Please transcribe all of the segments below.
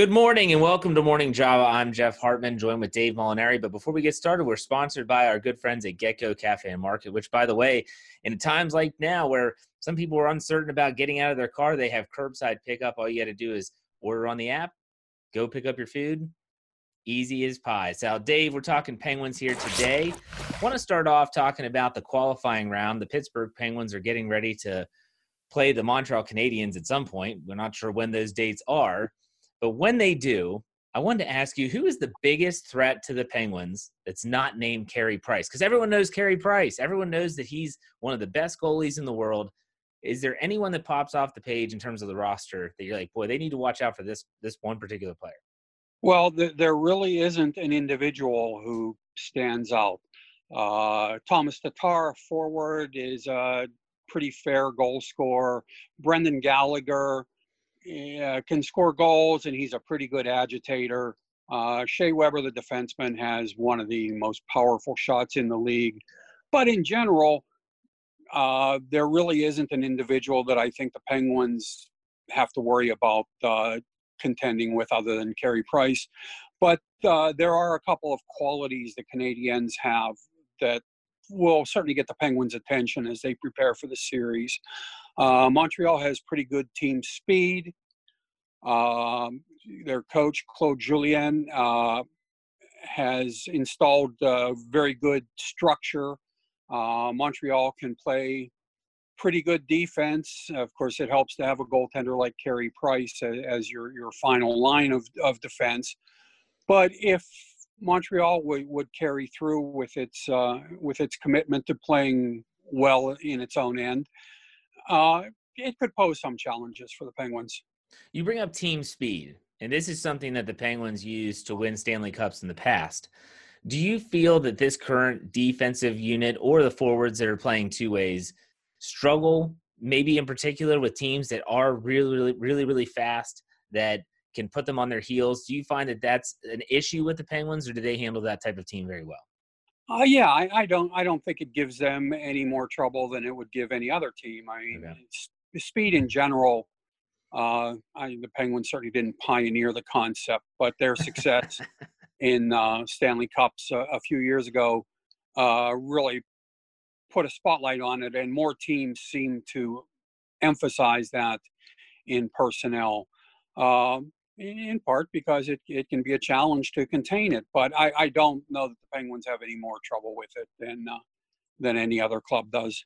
Good morning and welcome to Morning Java. I'm Jeff Hartman, joined with Dave Molinari. But before we get started, we're sponsored by our good friends at GetGo Cafe and Market, which, by the way, in times like now where some people are uncertain about getting out of their car, they have curbside pickup. All you got to do is order on the app, go pick up your food. Easy as pie. So, Dave, we're talking Penguins here today. I want to start off talking about the qualifying round. The Pittsburgh Penguins are getting ready to play the Montreal Canadiens at some point. We're not sure when those dates are. But when they do, I wanted to ask you who is the biggest threat to the Penguins that's not named Carey Price? Because everyone knows Carey Price. Everyone knows that he's one of the best goalies in the world. Is there anyone that pops off the page in terms of the roster that you're like, boy, they need to watch out for this this one particular player? Well, th- there really isn't an individual who stands out. Uh, Thomas Tatar, forward, is a pretty fair goal scorer. Brendan Gallagher, uh, can score goals, and he's a pretty good agitator. Uh, Shea Weber, the defenseman, has one of the most powerful shots in the league. But in general, uh, there really isn't an individual that I think the Penguins have to worry about uh, contending with other than Carey Price. But uh, there are a couple of qualities the Canadiens have that will certainly get the Penguins' attention as they prepare for the series. Uh, Montreal has pretty good team speed. Um, their coach, Claude Julien, uh, has installed very good structure. Uh, Montreal can play pretty good defense. Of course, it helps to have a goaltender like Carey Price as your, your final line of, of defense. But if Montreal would, would carry through with its uh, with its commitment to playing well in its own end, uh, it could pose some challenges for the Penguins. You bring up team speed, and this is something that the Penguins used to win Stanley Cups in the past. Do you feel that this current defensive unit or the forwards that are playing two ways struggle, maybe in particular with teams that are really, really, really, really fast that can put them on their heels? Do you find that that's an issue with the Penguins, or do they handle that type of team very well? Uh, yeah, I, I, don't. I don't think it gives them any more trouble than it would give any other team. I mean, okay. speed in general. Uh, I, the Penguins certainly didn't pioneer the concept, but their success in uh, Stanley Cups a, a, few years ago uh, really put a spotlight on it, and more teams seem to emphasize that in personnel. Um, in part because it, it can be a challenge to contain it. But I, I don't know that the Penguins have any more trouble with it than uh, than any other club does.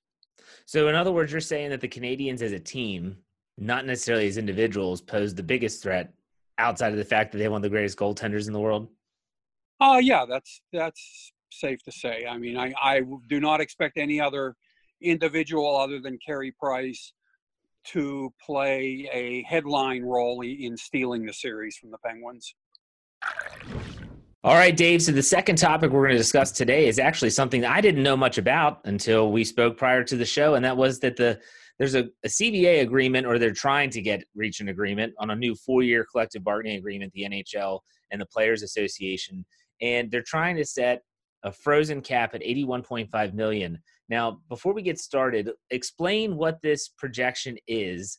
So, in other words, you're saying that the Canadiens as a team, not necessarily as individuals, pose the biggest threat outside of the fact that they have one of the greatest goaltenders in the world. Oh uh, yeah, that's that's safe to say. I mean, I, I do not expect any other individual other than Carey Price to play a headline role in stealing the series from the Penguins. All right, Dave. So the second topic we're going to discuss today is actually something I didn't know much about until we spoke prior to the show, and that was that the there's a, a CBA agreement, or they're trying to get reach an agreement on a new four-year collective bargaining agreement, the NHL and the Players Association, and they're trying to set a frozen cap at 81.5 million. Now, before we get started, explain what this projection is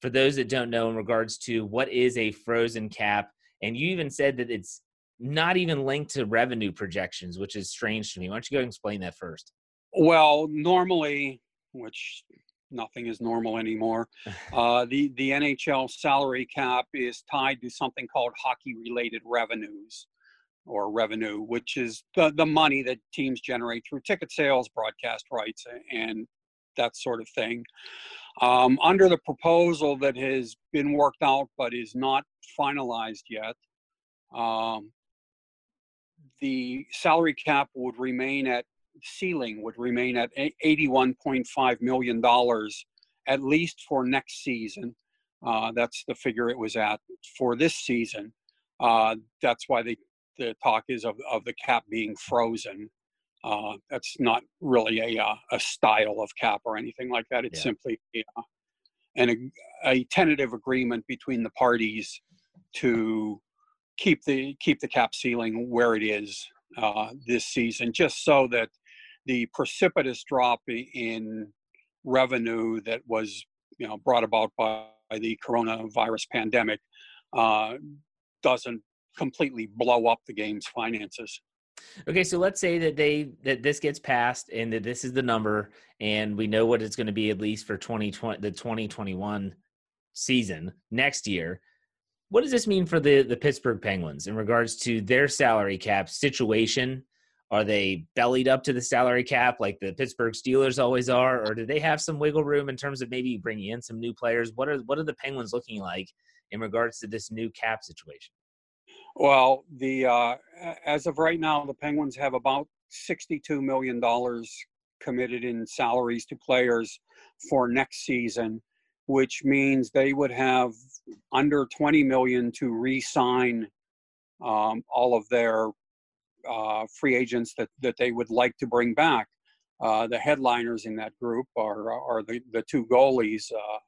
for those that don't know in regards to what is a frozen cap. And you even said that it's not even linked to revenue projections, which is strange to me. Why don't you go and explain that first? Well, normally, which nothing is normal anymore, uh, the, the NHL salary cap is tied to something called hockey related revenues or revenue, which is the, the money that teams generate through ticket sales, broadcast rights, and that sort of thing. Um, under the proposal that has been worked out but is not finalized yet, um, the salary cap would remain at ceiling would remain at 81.5 million dollars at least for next season. Uh, that's the figure it was at for this season. Uh, that's why they the talk is of, of the cap being frozen. Uh, that's not really a, uh, a style of cap or anything like that. It's yeah. simply uh, an, a, tentative agreement between the parties to keep the keep the cap ceiling where it is uh, this season, just so that the precipitous drop in revenue that was you know brought about by the coronavirus pandemic uh, doesn't completely blow up the game's finances. Okay, so let's say that they that this gets passed and that this is the number, and we know what it's going to be at least for 2020 the 2021 season next year. What does this mean for the the Pittsburgh Penguins in regards to their salary cap situation? Are they bellied up to the salary cap like the Pittsburgh Steelers always are, or do they have some wiggle room in terms of maybe bringing in some new players? What are what are the Penguins looking like in regards to this new cap situation? Well, the uh, as of right now, the Penguins have about sixty-two million dollars committed in salaries to players for next season, which means they would have under twenty million to re-sign um, all of their uh, free agents that, that they would like to bring back. Uh, the headliners in that group are are the, the two goalies, uh,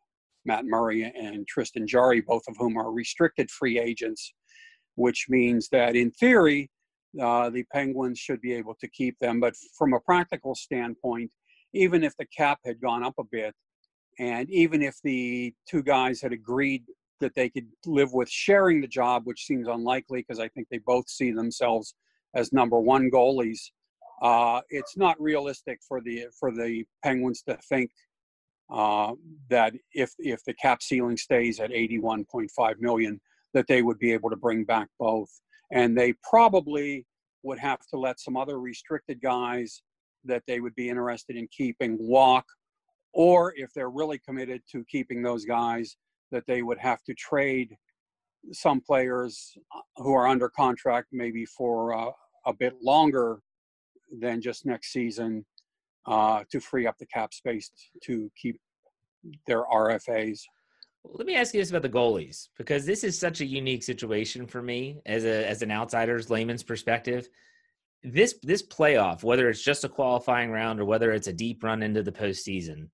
Matt Murray and Tristan Jarry, both of whom are restricted free agents which means that in theory, uh, the Penguins should be able to keep them. But from a practical standpoint, even if the cap had gone up a bit, and even if the two guys had agreed that they could live with sharing the job, which seems unlikely because I think they both see themselves as number one goalies, uh, it's not realistic for the for the Penguins to think uh, that if if the cap ceiling stays at 81.5 million, that they would be able to bring back both. And they probably would have to let some other restricted guys that they would be interested in keeping walk, or if they're really committed to keeping those guys, that they would have to trade some players uh, who are under contract maybe for uh, a bit longer than just next season uh, to free up the cap space to keep their RFAs. Let me ask you this about the goalies because this is such a unique situation for me as a as an outsider's layman's perspective. This this playoff, whether it's just a qualifying round or whether it's a deep run into the postseason,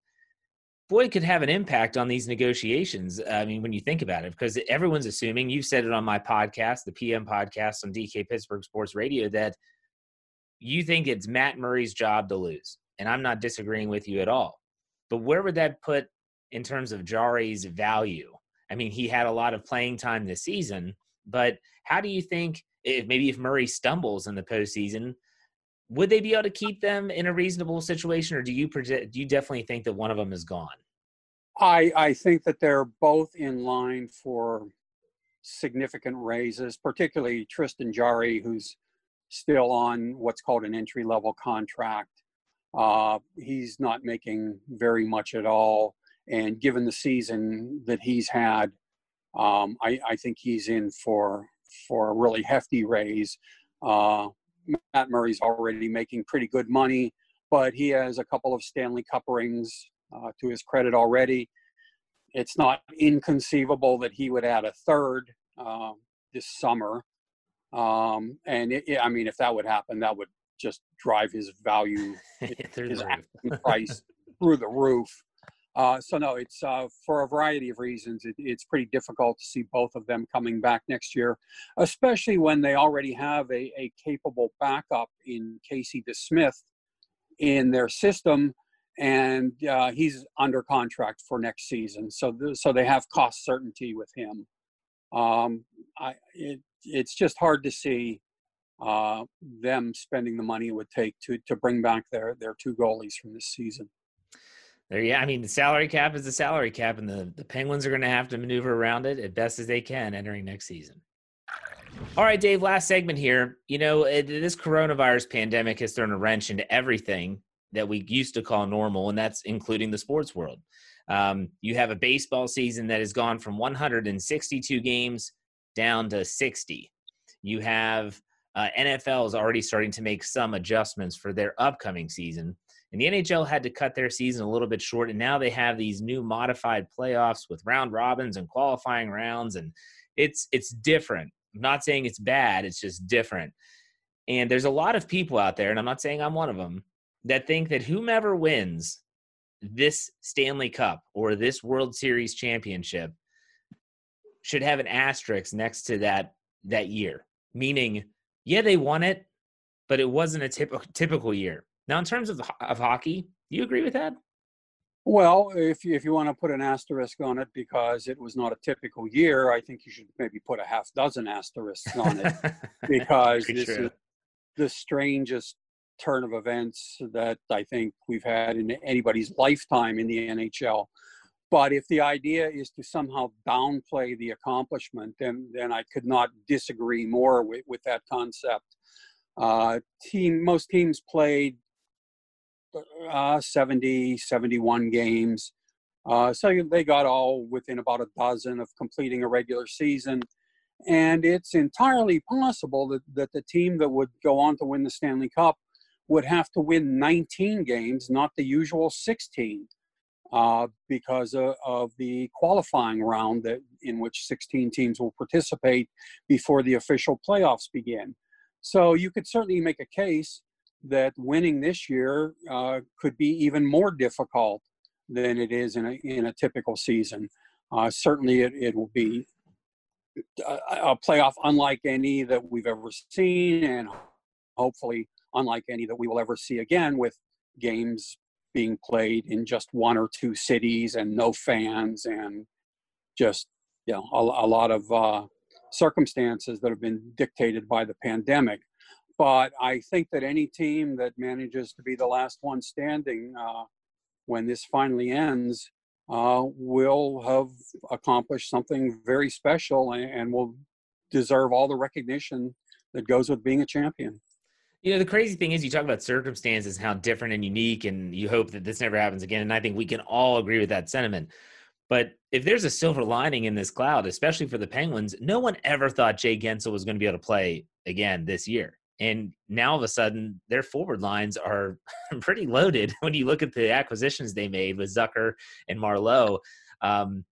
boy, could have an impact on these negotiations. I mean, when you think about it, because everyone's assuming you've said it on my podcast, the PM podcast on DK Pittsburgh Sports Radio, that you think it's Matt Murray's job to lose, and I'm not disagreeing with you at all. But where would that put in terms of Jarry's value. I mean, he had a lot of playing time this season, but how do you think if maybe if Murray stumbles in the postseason, would they be able to keep them in a reasonable situation, or do you project, do you definitely think that one of them is gone? I I think that they're both in line for significant raises, particularly Tristan Jarry, who's still on what's called an entry level contract. Uh, he's not making very much at all. And given the season that he's had, um, I, I, think he's in for for a really hefty raise. Uh, Matt Murray's already making pretty good money, but he has a couple of Stanley Cup rings uh, to his credit already. It's not inconceivable that he would add a third uh, this summer. Um, and it, it, I mean, if that would happen, that would just drive his value, his price through the roof. Uh, so no, it's uh, for a variety of reasons. It, it's pretty difficult to see both of them coming back next year, especially when they already have a, a capable backup in Casey DeSmith in their system, and uh, he's under contract for next season. So th- so they have cost certainty with him. Um, I, it, it's just hard to see uh, them spending the money it would take to to bring back their their two goalies from this season. There, yeah. I mean, the salary cap is the salary cap, and the, the Penguins are going to have to maneuver around it as best as they can entering next season. All right, Dave, last segment here. You know, it, this coronavirus pandemic has thrown a wrench into everything that we used to call normal, and that's including the sports world. Um, you have a baseball season that has gone from 162 games down to 60. You have uh, NFL is already starting to make some adjustments for their upcoming season. And the NHL had to cut their season a little bit short, and now they have these new modified playoffs with round robins and qualifying rounds, and it's it's different. I'm not saying it's bad; it's just different. And there's a lot of people out there, and I'm not saying I'm one of them, that think that whomever wins this Stanley Cup or this World Series championship should have an asterisk next to that that year, meaning, yeah, they won it, but it wasn't a typical typical year now, in terms of of hockey, do you agree with that? Well, if you, if you want to put an asterisk on it because it was not a typical year, I think you should maybe put a half dozen asterisks on it because this true. is the strangest turn of events that I think we've had in anybody's lifetime in the NHL. But if the idea is to somehow downplay the accomplishment, then then I could not disagree more with, with that concept. Uh, team most teams played uh, 70, 71 games. Uh, so they got all within about a dozen of completing a regular season. And it's entirely possible that, that the team that would go on to win the Stanley Cup would have to win 19 games, not the usual 16, uh, because of, of, the qualifying round that, in which 16 teams will participate before the official playoffs begin. So you could certainly make a case that winning this year uh, could be even more difficult than it is in a, in a typical season. Uh, certainly, it, it will be a, a playoff unlike any that we've ever seen, and hopefully unlike any that we will ever see again, with games being played in just one or two cities and no fans, and just you know a, a lot of uh, circumstances that have been dictated by the pandemic. But I think that any team that manages to be the last one standing uh, when this finally ends uh, will have accomplished something very special and, and will deserve all the recognition that goes with being a champion. You know, the crazy thing is, you talk about circumstances, how different and unique, and you hope that this never happens again. And I think we can all agree with that sentiment. But if there's a silver lining in this cloud, especially for the Penguins, no one ever thought Jake Guentzel was going to be able to play again this year. And now all of a sudden, their forward lines are pretty loaded when you look at the acquisitions they made with Zucker and Marleau. Um,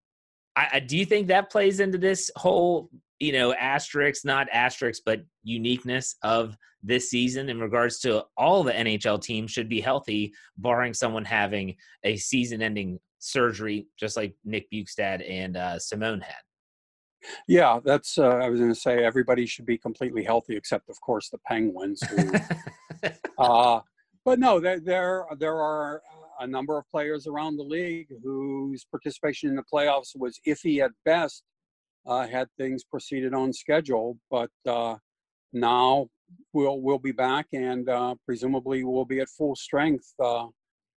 I, I, do you think that plays into this whole, you know, asterisk, not asterisk, but uniqueness of this season in regards to all the NHL teams should be healthy, barring someone having a season-ending surgery, just like Nick Bjugstad and uh, Simon had? Yeah, that's. Uh, I was going to say everybody should be completely healthy, except of course the Penguins. Who, uh, but no, there, there there are a number of players around the league whose participation in the playoffs was iffy at best. Uh, had things proceeded on schedule, but uh, now we'll we'll be back, and uh, presumably we'll be at full strength uh,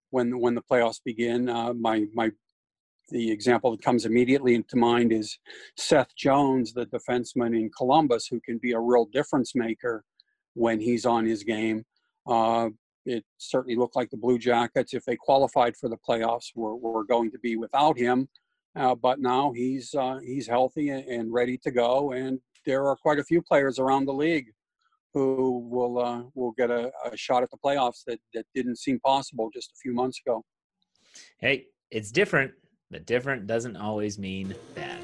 when when the playoffs begin. my my the example that comes immediately into mind is Seth Jones, the defenseman in Columbus, who can be a real difference maker when he's on his game. Uh, it certainly looked like the Blue Jackets, if they qualified for the playoffs, were, were going to be without him. Uh, but now he's uh, he's healthy and ready to go, and there are quite a few players around the league who will uh, will get a, a shot at the playoffs that that didn't seem possible just a few months ago. Hey, it's different but different doesn't always mean bad.